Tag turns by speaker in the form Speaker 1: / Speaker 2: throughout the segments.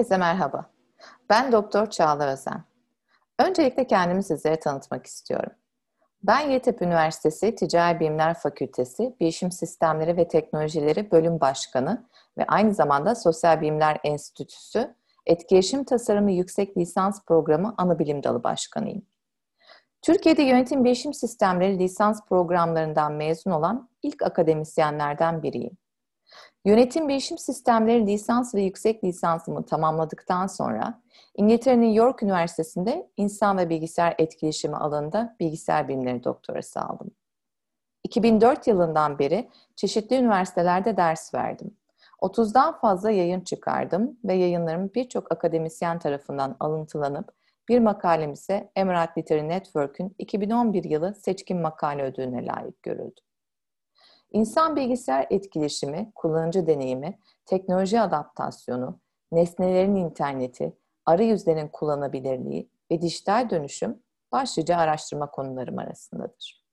Speaker 1: Herkese merhaba. Ben Doktor Çağla Özen. Öncelikle kendimi sizlere tanıtmak istiyorum. Ben Yeditepe Üniversitesi Ticari Bilimler Fakültesi Bilişim Sistemleri ve Teknolojileri Bölüm Başkanı ve aynı zamanda Sosyal Bilimler Enstitüsü Etkileşim Tasarımı Yüksek Lisans Programı Anabilim Dalı Başkanıyım. Türkiye'de yönetim bilişim sistemleri lisans programlarından mezun olan ilk akademisyenlerden biriyim. Yönetim bilişim sistemleri lisans ve yüksek lisansımı tamamladıktan sonra İngiltere'nin York Üniversitesi'nde insan ve bilgisayar etkileşimi alanında bilgisayar bilimleri doktorası aldım. 2004 yılından beri çeşitli üniversitelerde ders verdim. 30'dan fazla yayın çıkardım ve yayınlarım birçok akademisyen tarafından alıntılanıp bir makalem ise Emerald Literary Network'ün 2011 yılı seçkin makale ödülüne layık görüldü. İnsan bilgisayar etkileşimi, kullanıcı deneyimi, teknoloji adaptasyonu, nesnelerin interneti, arayüzlerin kullanabilirliği ve dijital dönüşüm başlıca araştırma konularım arasındadır.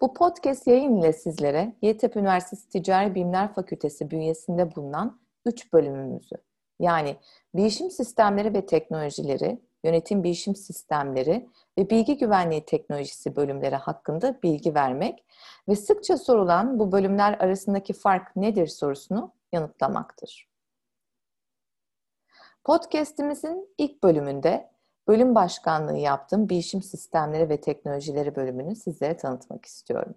Speaker 1: Bu podcast yayın ile sizlere Yeditepe Üniversitesi Ticari Bilimler Fakültesi bünyesinde bulunan 3 bölümümüzü yani bilişim sistemleri ve teknolojileri, yönetim bilişim sistemleri ve bilgi güvenliği teknolojisi bölümleri hakkında bilgi vermek ve sıkça sorulan bu bölümler arasındaki fark nedir sorusunu yanıtlamaktır. Podcast'imizin ilk bölümünde bölüm başkanlığı yaptığım bilişim sistemleri ve teknolojileri bölümünü sizlere tanıtmak istiyorum.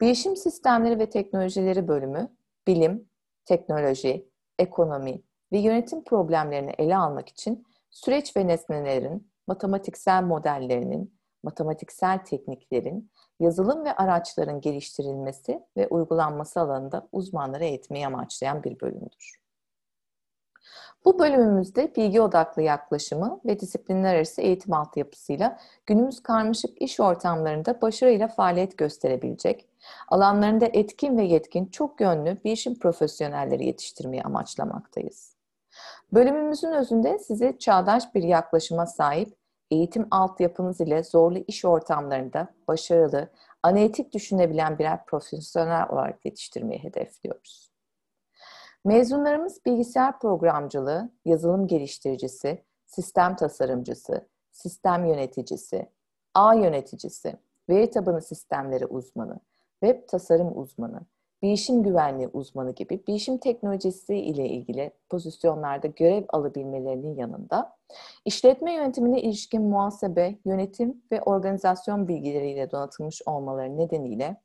Speaker 1: Bilişim sistemleri ve teknolojileri bölümü bilim, teknoloji, ekonomi ve yönetim problemlerini ele almak için süreç ve nesnelerin, matematiksel modellerinin, matematiksel tekniklerin, yazılım ve araçların geliştirilmesi ve uygulanması alanında uzmanları eğitmeyi amaçlayan bir bölümdür. Bu bölümümüzde bilgi odaklı yaklaşımı ve disiplinler arası eğitim altyapısıyla günümüz karmaşık iş ortamlarında başarıyla faaliyet gösterebilecek, alanlarında etkin ve yetkin çok yönlü bilişim profesyonelleri yetiştirmeyi amaçlamaktayız. Bölümümüzün özünde sizi çağdaş bir yaklaşıma sahip eğitim altyapınız ile zorlu iş ortamlarında başarılı, analitik düşünebilen birer profesyonel olarak yetiştirmeyi hedefliyoruz. Mezunlarımız bilgisayar programcılığı, yazılım geliştiricisi, sistem tasarımcısı, sistem yöneticisi, ağ yöneticisi, veri tabanı sistemleri uzmanı, web tasarım uzmanı, bilişim güvenliği uzmanı gibi bilişim teknolojisi ile ilgili pozisyonlarda görev alabilmelerinin yanında işletme yönetimine ilişkin muhasebe, yönetim ve organizasyon bilgileriyle donatılmış olmaları nedeniyle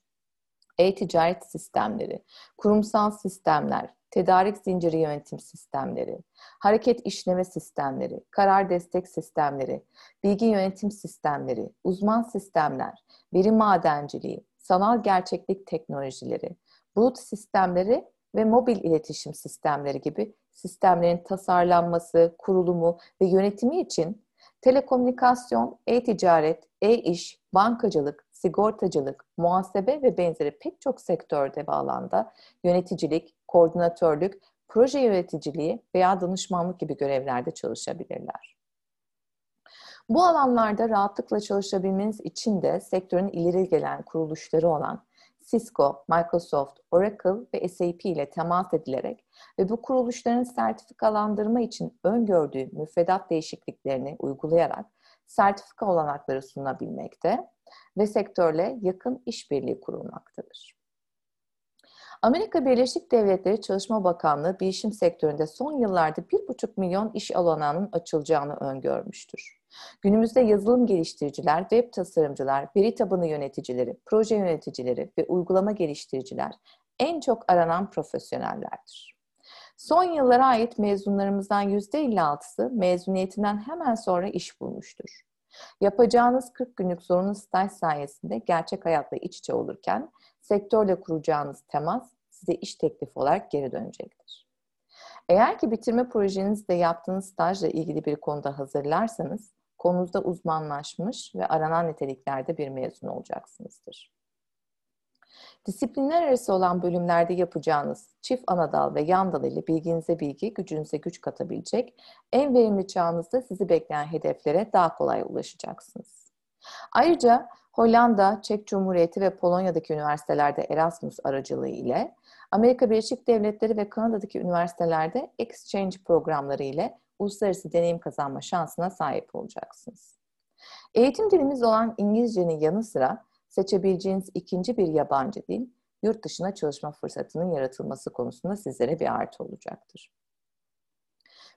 Speaker 1: e-ticaret sistemleri, kurumsal sistemler, tedarik zinciri yönetim sistemleri, hareket işleme sistemleri, karar destek sistemleri, bilgi yönetim sistemleri, uzman sistemler, veri madenciliği, sanal gerçeklik teknolojileri, bulut sistemleri ve mobil iletişim sistemleri gibi sistemlerin tasarlanması, kurulumu ve yönetimi için telekomünikasyon, e-ticaret, e-iş, bankacılık, sigortacılık, muhasebe ve benzeri pek çok sektörde ve alanda yöneticilik, koordinatörlük, proje yöneticiliği veya danışmanlık gibi görevlerde çalışabilirler. Bu alanlarda rahatlıkla çalışabilmeniz için de sektörün ileri gelen kuruluşları olan Cisco, Microsoft, Oracle ve SAP ile temas edilerek ve bu kuruluşların sertifikalandırma için öngördüğü müfredat değişikliklerini uygulayarak sertifika olanakları sunabilmekte ve sektörle yakın işbirliği kurulmaktadır. Amerika Birleşik Devletleri Çalışma Bakanlığı bilişim sektöründe son yıllarda 1,5 milyon iş alanının açılacağını öngörmüştür. Günümüzde yazılım geliştiriciler, web tasarımcılar, veri tabanı yöneticileri, proje yöneticileri ve uygulama geliştiriciler en çok aranan profesyonellerdir. Son yıllara ait mezunlarımızdan %56'sı mezuniyetinden hemen sonra iş bulmuştur. Yapacağınız 40 günlük zorunlu staj sayesinde gerçek hayatla iç içe olurken sektörle kuracağınız temas size iş teklifi olarak geri dönecektir. Eğer ki bitirme projenizde yaptığınız stajla ilgili bir konuda hazırlarsanız konunuzda uzmanlaşmış ve aranan niteliklerde bir mezun olacaksınızdır. Disiplinler arası olan bölümlerde yapacağınız çift anadal ve yan dal ile bilginize bilgi, gücünüze güç katabilecek, en verimli çağınızda sizi bekleyen hedeflere daha kolay ulaşacaksınız. Ayrıca Hollanda, Çek Cumhuriyeti ve Polonya'daki üniversitelerde Erasmus aracılığı ile, Amerika Birleşik Devletleri ve Kanada'daki üniversitelerde exchange programları ile uluslararası deneyim kazanma şansına sahip olacaksınız. Eğitim dilimiz olan İngilizcenin yanı sıra seçebileceğiniz ikinci bir yabancı dil, yurt dışına çalışma fırsatının yaratılması konusunda sizlere bir artı olacaktır.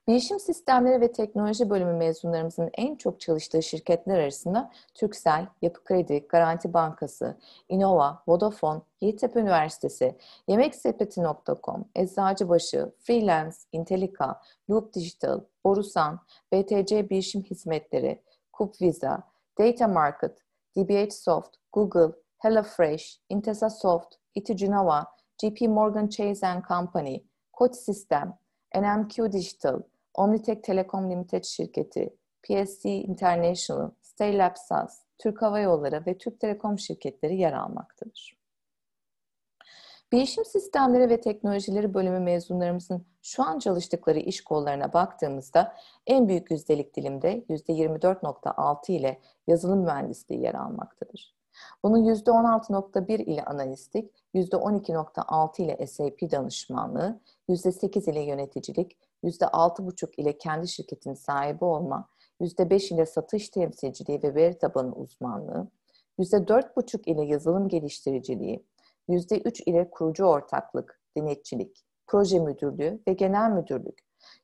Speaker 1: Bilişim Sistemleri ve Teknoloji Bölümü mezunlarımızın en çok çalıştığı şirketler arasında Türksel, Yapı Kredi, Garanti Bankası, Innova, Vodafone, Yeditepe Üniversitesi, Yemeksepeti.com, Eczacıbaşı, Freelance, Intelika, Loop Digital, Borusan, BTC Bilişim Hizmetleri, Kupvisa, Data Market, DBH Soft, Google, HelloFresh, Intesa Soft, Itujinova, GP Morgan Chase Company, Koç Sistem, NMQ Digital, Omnitek Telekom Limited şirketi, PSC International, Staylab SAS, Türk Hava Yolları ve Türk Telekom şirketleri yer almaktadır. Bilişim Sistemleri ve Teknolojileri bölümü mezunlarımızın şu an çalıştıkları iş kollarına baktığımızda en büyük yüzdelik dilimde %24.6 ile yazılım mühendisliği yer almaktadır. Bunun %16.1 ile analistlik, %12.6 ile SAP danışmanlığı, %8 ile yöneticilik, %6,5 ile kendi şirketinin sahibi olma, %5 ile satış temsilciliği ve veri tabanı uzmanlığı, %4,5 ile yazılım geliştiriciliği, %3 ile kurucu ortaklık, denetçilik, proje müdürlüğü ve genel müdürlük,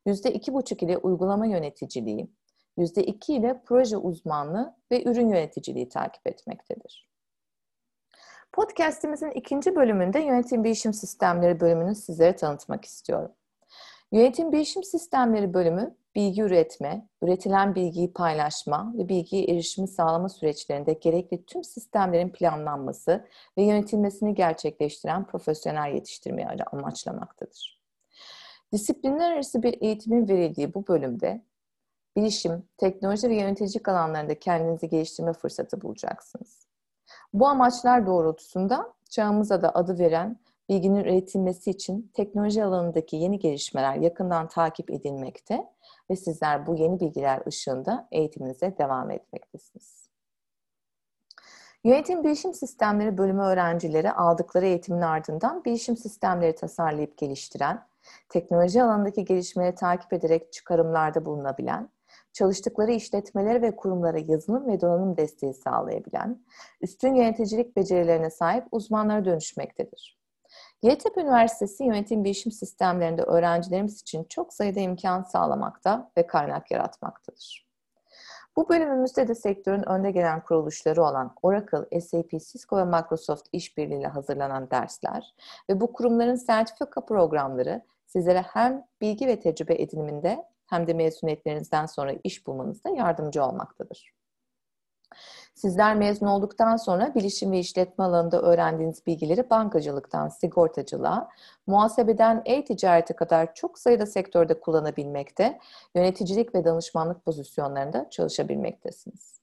Speaker 1: %2,5 ile uygulama yöneticiliği, %2 ile proje uzmanlığı ve ürün yöneticiliği takip etmektedir. Podcast'imizin ikinci bölümünde yönetim bilişim sistemleri bölümünü sizlere tanıtmak istiyorum. Yönetim bilişim sistemleri bölümü bilgi üretme, üretilen bilgiyi paylaşma ve bilgiye erişimi sağlama süreçlerinde gerekli tüm sistemlerin planlanması ve yönetilmesini gerçekleştiren profesyonel yetiştirmeyi amaçlamaktadır. Disiplinler arası bir eğitimin verildiği bu bölümde bilişim, teknoloji ve yöneticilik alanlarında kendinizi geliştirme fırsatı bulacaksınız. Bu amaçlar doğrultusunda çağımıza da adı veren bilginin üretilmesi için teknoloji alanındaki yeni gelişmeler yakından takip edilmekte ve sizler bu yeni bilgiler ışığında eğitiminize devam etmektesiniz. Yönetim Bilişim Sistemleri bölümü öğrencileri aldıkları eğitimin ardından bilişim sistemleri tasarlayıp geliştiren, teknoloji alanındaki gelişmeleri takip ederek çıkarımlarda bulunabilen, çalıştıkları işletmelere ve kurumlara yazılım ve donanım desteği sağlayabilen, üstün yöneticilik becerilerine sahip uzmanlara dönüşmektedir. Yeditepe Üniversitesi Yönetim Bilişim Sistemlerinde öğrencilerimiz için çok sayıda imkan sağlamakta ve kaynak yaratmaktadır. Bu bölümümüzde de sektörün önde gelen kuruluşları olan Oracle, SAP, Cisco ve Microsoft işbirliğiyle hazırlanan dersler ve bu kurumların sertifika programları sizlere hem bilgi ve tecrübe ediniminde hem de mezuniyetlerinizden sonra iş bulmanızda yardımcı olmaktadır. Sizler mezun olduktan sonra bilişim ve işletme alanında öğrendiğiniz bilgileri bankacılıktan sigortacılığa, muhasebeden e-ticarete kadar çok sayıda sektörde kullanabilmekte, yöneticilik ve danışmanlık pozisyonlarında çalışabilmektesiniz.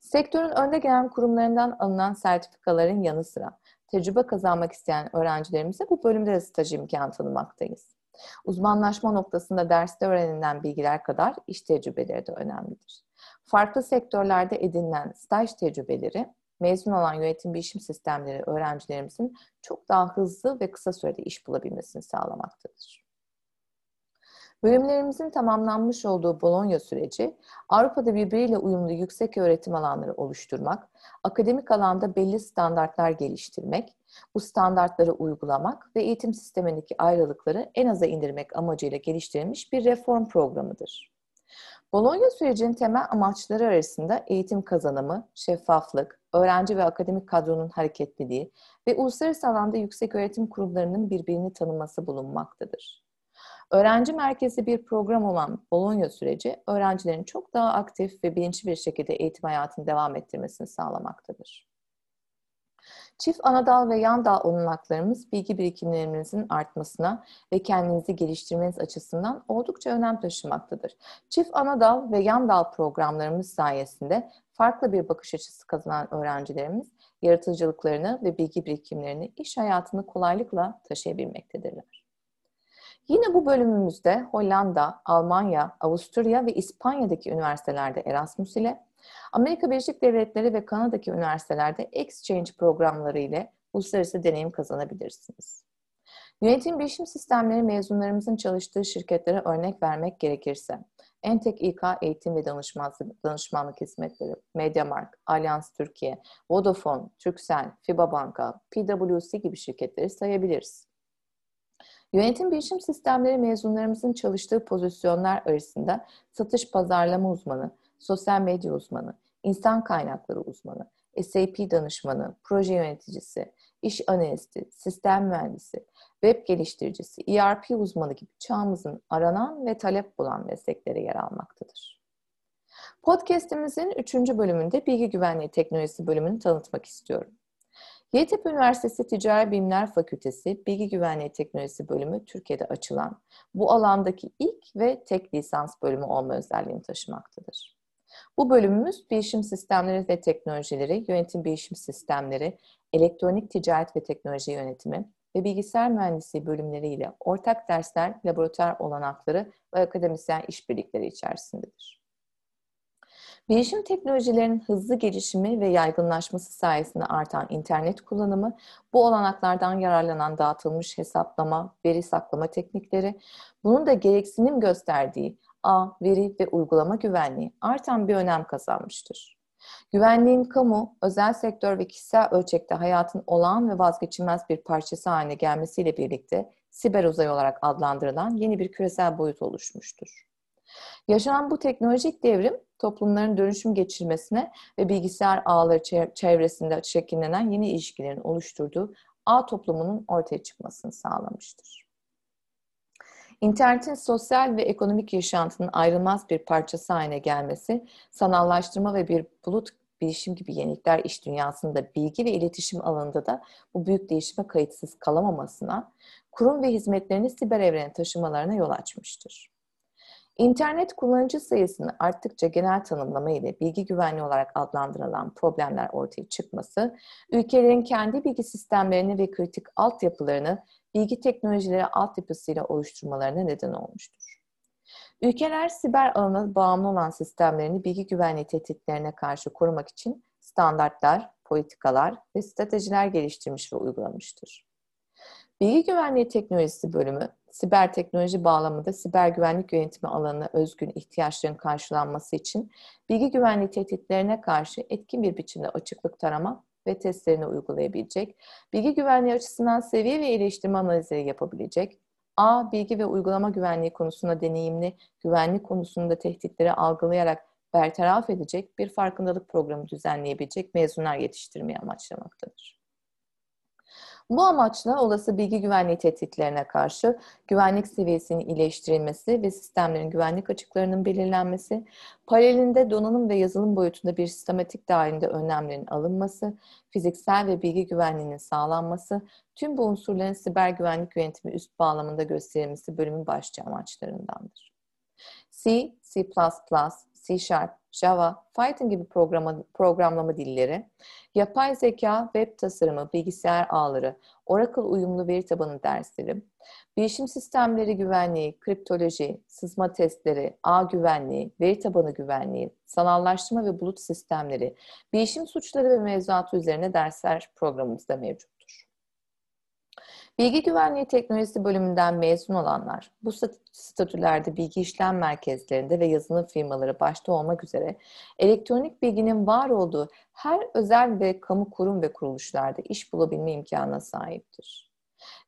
Speaker 1: Sektörün önde gelen kurumlarından alınan sertifikaların yanı sıra tecrübe kazanmak isteyen öğrencilerimize bu bölümde de staj imkanı tanımaktayız. Uzmanlaşma noktasında derste öğrenilen bilgiler kadar iş tecrübeleri de önemlidir. Farklı sektörlerde edinilen staj tecrübeleri mezun olan yönetim bilişim sistemleri öğrencilerimizin çok daha hızlı ve kısa sürede iş bulabilmesini sağlamaktadır. Bölümlerimizin tamamlanmış olduğu Bologna süreci, Avrupa'da birbiriyle uyumlu yüksek öğretim alanları oluşturmak, akademik alanda belli standartlar geliştirmek, bu standartları uygulamak ve eğitim sistemindeki ayrılıkları en aza indirmek amacıyla geliştirilmiş bir reform programıdır. Bologna sürecinin temel amaçları arasında eğitim kazanımı, şeffaflık, öğrenci ve akademik kadronun hareketliliği ve uluslararası alanda yüksek öğretim kurumlarının birbirini tanıması bulunmaktadır. Öğrenci merkezi bir program olan Bologna süreci, öğrencilerin çok daha aktif ve bilinçli bir şekilde eğitim hayatını devam ettirmesini sağlamaktadır. Çift anadal ve yan dal olanaklarımız bilgi birikimlerinizin artmasına ve kendinizi geliştirmeniz açısından oldukça önem taşımaktadır. Çift anadal ve yan dal programlarımız sayesinde farklı bir bakış açısı kazanan öğrencilerimiz yaratıcılıklarını ve bilgi birikimlerini iş hayatını kolaylıkla taşıyabilmektedirler. Yine bu bölümümüzde Hollanda, Almanya, Avusturya ve İspanya'daki üniversitelerde Erasmus ile Amerika Birleşik Devletleri ve Kanada'daki üniversitelerde exchange programları ile uluslararası deneyim kazanabilirsiniz. Yönetim bilişim sistemleri mezunlarımızın çalıştığı şirketlere örnek vermek gerekirse, Entek İK Eğitim ve Danışmanlık, Hizmetleri, Mediamark, Alyans Türkiye, Vodafone, Turkcell, FIBA Banka, PwC gibi şirketleri sayabiliriz. Yönetim bilişim sistemleri mezunlarımızın çalıştığı pozisyonlar arasında satış pazarlama uzmanı, sosyal medya uzmanı, insan kaynakları uzmanı, SAP danışmanı, proje yöneticisi, iş analisti, sistem mühendisi, web geliştiricisi, ERP uzmanı gibi çağımızın aranan ve talep bulan meslekleri yer almaktadır. Podcast'imizin 3. bölümünde bilgi güvenliği teknolojisi bölümünü tanıtmak istiyorum. Yeditepe Üniversitesi Ticari Bilimler Fakültesi Bilgi Güvenliği Teknolojisi bölümü Türkiye'de açılan bu alandaki ilk ve tek lisans bölümü olma özelliğini taşımaktadır. Bu bölümümüz bilişim sistemleri ve teknolojileri, yönetim bilişim sistemleri, elektronik ticaret ve teknoloji yönetimi ve bilgisayar mühendisliği bölümleriyle ortak dersler, laboratuvar olanakları ve akademisyen işbirlikleri içerisindedir. Bilişim teknolojilerinin hızlı gelişimi ve yaygınlaşması sayesinde artan internet kullanımı, bu olanaklardan yararlanan dağıtılmış hesaplama, veri saklama teknikleri, bunun da gereksinim gösterdiği ağ, veri ve uygulama güvenliği artan bir önem kazanmıştır. Güvenliğin kamu, özel sektör ve kişisel ölçekte hayatın olağan ve vazgeçilmez bir parçası haline gelmesiyle birlikte siber uzay olarak adlandırılan yeni bir küresel boyut oluşmuştur. Yaşanan bu teknolojik devrim toplumların dönüşüm geçirmesine ve bilgisayar ağları çevresinde şekillenen yeni ilişkilerin oluşturduğu ağ toplumunun ortaya çıkmasını sağlamıştır. İnternetin sosyal ve ekonomik yaşantının ayrılmaz bir parçası haline gelmesi, sanallaştırma ve bir bulut bilişim gibi yenilikler iş dünyasında bilgi ve iletişim alanında da bu büyük değişime kayıtsız kalamamasına, kurum ve hizmetlerini siber evrene taşımalarına yol açmıştır. İnternet kullanıcı sayısını arttıkça genel tanımlama ile bilgi güvenliği olarak adlandırılan problemler ortaya çıkması, ülkelerin kendi bilgi sistemlerini ve kritik altyapılarını bilgi teknolojileri altyapısıyla oluşturmalarına neden olmuştur. Ülkeler siber alana bağımlı olan sistemlerini bilgi güvenliği tehditlerine karşı korumak için standartlar, politikalar ve stratejiler geliştirmiş ve uygulamıştır. Bilgi güvenliği teknolojisi bölümü, siber teknoloji bağlamında siber güvenlik yönetimi alanına özgün ihtiyaçların karşılanması için bilgi güvenliği tehditlerine karşı etkin bir biçimde açıklık tarama ve testlerini uygulayabilecek, bilgi güvenliği açısından seviye ve iyileştirme analizleri yapabilecek, A, bilgi ve uygulama güvenliği konusunda deneyimli, güvenlik konusunda tehditleri algılayarak bertaraf edecek bir farkındalık programı düzenleyebilecek mezunlar yetiştirmeyi amaçlamaktadır. Bu amaçla olası bilgi güvenliği tehditlerine karşı güvenlik seviyesinin iyileştirilmesi ve sistemlerin güvenlik açıklarının belirlenmesi, paralelinde donanım ve yazılım boyutunda bir sistematik dahilinde önlemlerin alınması, fiziksel ve bilgi güvenliğinin sağlanması, tüm bu unsurların siber güvenlik yönetimi üst bağlamında gösterilmesi bölümün başlıca amaçlarındandır. C, C++, C Sharp, Java, Python gibi programa, programlama dilleri, yapay zeka, web tasarımı, bilgisayar ağları, Oracle uyumlu veri tabanı dersleri, bilişim sistemleri güvenliği, kriptoloji, sızma testleri, ağ güvenliği, veri tabanı güvenliği, sanallaştırma ve bulut sistemleri, bilişim suçları ve mevzuatı üzerine dersler programımızda mevcut. Bilgi güvenliği teknolojisi bölümünden mezun olanlar bu statülerde bilgi işlem merkezlerinde ve yazılım firmaları başta olmak üzere elektronik bilginin var olduğu her özel ve kamu kurum ve kuruluşlarda iş bulabilme imkanına sahiptir.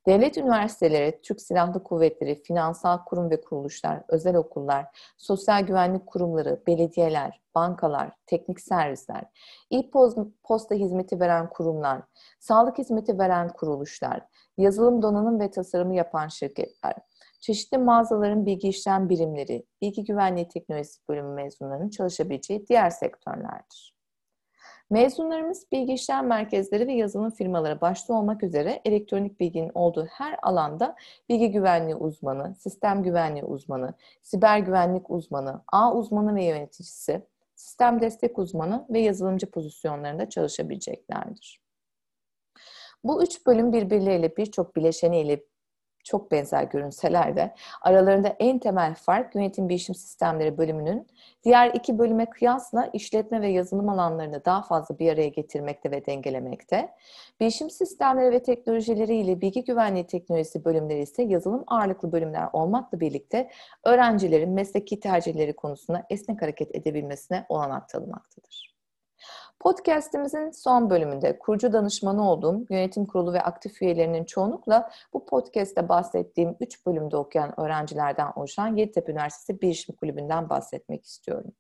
Speaker 1: Devlet üniversiteleri, Türk Silahlı Kuvvetleri, finansal kurum ve kuruluşlar, özel okullar, sosyal güvenlik kurumları, belediyeler, bankalar, teknik servisler, e-posta hizmeti veren kurumlar, sağlık hizmeti veren kuruluşlar, yazılım donanım ve tasarımı yapan şirketler, çeşitli mağazaların bilgi işlem birimleri, bilgi güvenliği teknolojisi bölümü mezunlarının çalışabileceği diğer sektörlerdir. Mezunlarımız bilgi işlem merkezleri ve yazılım firmaları başta olmak üzere elektronik bilginin olduğu her alanda bilgi güvenliği uzmanı, sistem güvenliği uzmanı, siber güvenlik uzmanı, ağ uzmanı ve yöneticisi, sistem destek uzmanı ve yazılımcı pozisyonlarında çalışabileceklerdir. Bu üç bölüm birbirleriyle birçok bileşeniyle çok benzer görünseler de aralarında en temel fark yönetim bilişim sistemleri bölümünün diğer iki bölüme kıyasla işletme ve yazılım alanlarını daha fazla bir araya getirmekte ve dengelemekte. Bilişim sistemleri ve teknolojileri ile bilgi güvenliği teknolojisi bölümleri ise yazılım ağırlıklı bölümler olmakla birlikte öğrencilerin mesleki tercihleri konusunda esnek hareket edebilmesine olanak tanımaktadır. Podcast'imizin son bölümünde kurucu danışmanı olduğum yönetim kurulu ve aktif üyelerinin çoğunlukla bu podcast'te bahsettiğim 3 bölümde okuyan öğrencilerden oluşan Yeditepe Üniversitesi Bilişim Kulübü'nden bahsetmek istiyorum.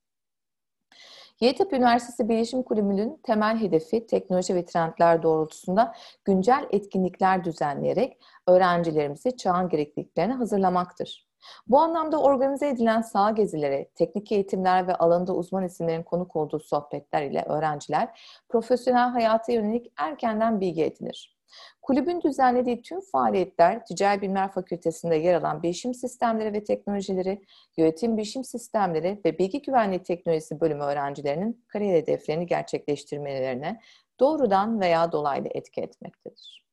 Speaker 1: Yeditepe Üniversitesi Bilişim Kulübü'nün temel hedefi teknoloji ve trendler doğrultusunda güncel etkinlikler düzenleyerek öğrencilerimizi çağın gerekliliklerine hazırlamaktır. Bu anlamda organize edilen sağ gezilere, teknik eğitimler ve alanında uzman isimlerin konuk olduğu sohbetler ile öğrenciler profesyonel hayata yönelik erkenden bilgi edinir. Kulübün düzenlediği tüm faaliyetler Ticari Bilimler Fakültesi'nde yer alan bilişim sistemleri ve teknolojileri, yönetim bilişim sistemleri ve bilgi güvenliği teknolojisi bölümü öğrencilerinin kariyer hedeflerini gerçekleştirmelerine doğrudan veya dolaylı etki etmektedir.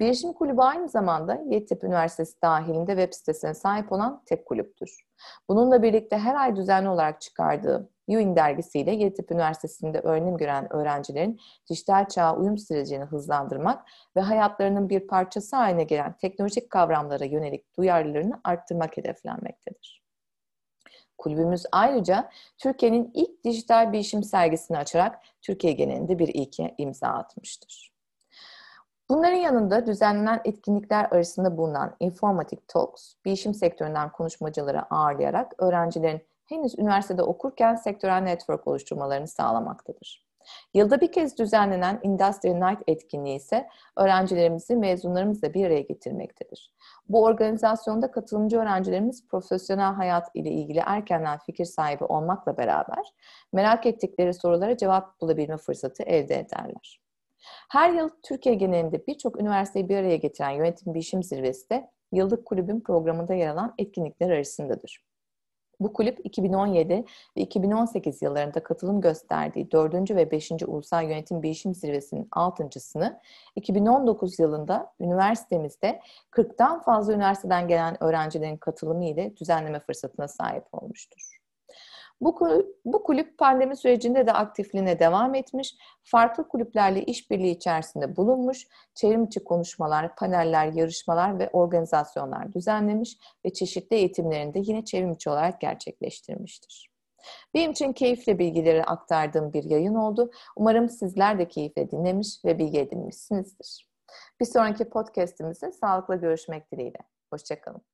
Speaker 1: Bilişim Kulübü aynı zamanda Yeditepe Üniversitesi dahilinde web sitesine sahip olan tek kulüptür. Bununla birlikte her ay düzenli olarak çıkardığı Yuin dergisiyle Yeditepe Üniversitesi'nde öğrenim gören öğrencilerin dijital çağa uyum sürecini hızlandırmak ve hayatlarının bir parçası haline gelen teknolojik kavramlara yönelik duyarlılığını arttırmak hedeflenmektedir. Kulübümüz ayrıca Türkiye'nin ilk dijital bilişim sergisini açarak Türkiye genelinde bir ilke imza atmıştır. Bunların yanında düzenlenen etkinlikler arasında bulunan Informatic Talks, bilişim sektöründen konuşmacıları ağırlayarak öğrencilerin henüz üniversitede okurken sektörel network oluşturmalarını sağlamaktadır. Yılda bir kez düzenlenen Industry Night etkinliği ise öğrencilerimizi mezunlarımızla bir araya getirmektedir. Bu organizasyonda katılımcı öğrencilerimiz profesyonel hayat ile ilgili erkenden fikir sahibi olmakla beraber merak ettikleri sorulara cevap bulabilme fırsatı elde ederler. Her yıl Türkiye genelinde birçok üniversiteyi bir araya getiren Yönetim Bilişim Zirvesi de yıllık kulübün programında yer alan etkinlikler arasındadır. Bu kulüp 2017 ve 2018 yıllarında katılım gösterdiği 4. ve 5. Ulusal Yönetim Bilişim Zirvesi'nin 6.sını 2019 yılında üniversitemizde 40'tan fazla üniversiteden gelen öğrencilerin katılımı ile düzenleme fırsatına sahip olmuştur. Bu kulüp, bu kulüp pandemi sürecinde de aktifliğine devam etmiş, farklı kulüplerle işbirliği içerisinde bulunmuş, çevrim konuşmalar, paneller, yarışmalar ve organizasyonlar düzenlemiş ve çeşitli eğitimlerini de yine çevrim olarak gerçekleştirmiştir. Benim için keyifle bilgileri aktardığım bir yayın oldu. Umarım sizler de keyifle dinlemiş ve bilgi edinmişsinizdir. Bir sonraki podcastimizde sağlıkla görüşmek dileğiyle. Hoşçakalın.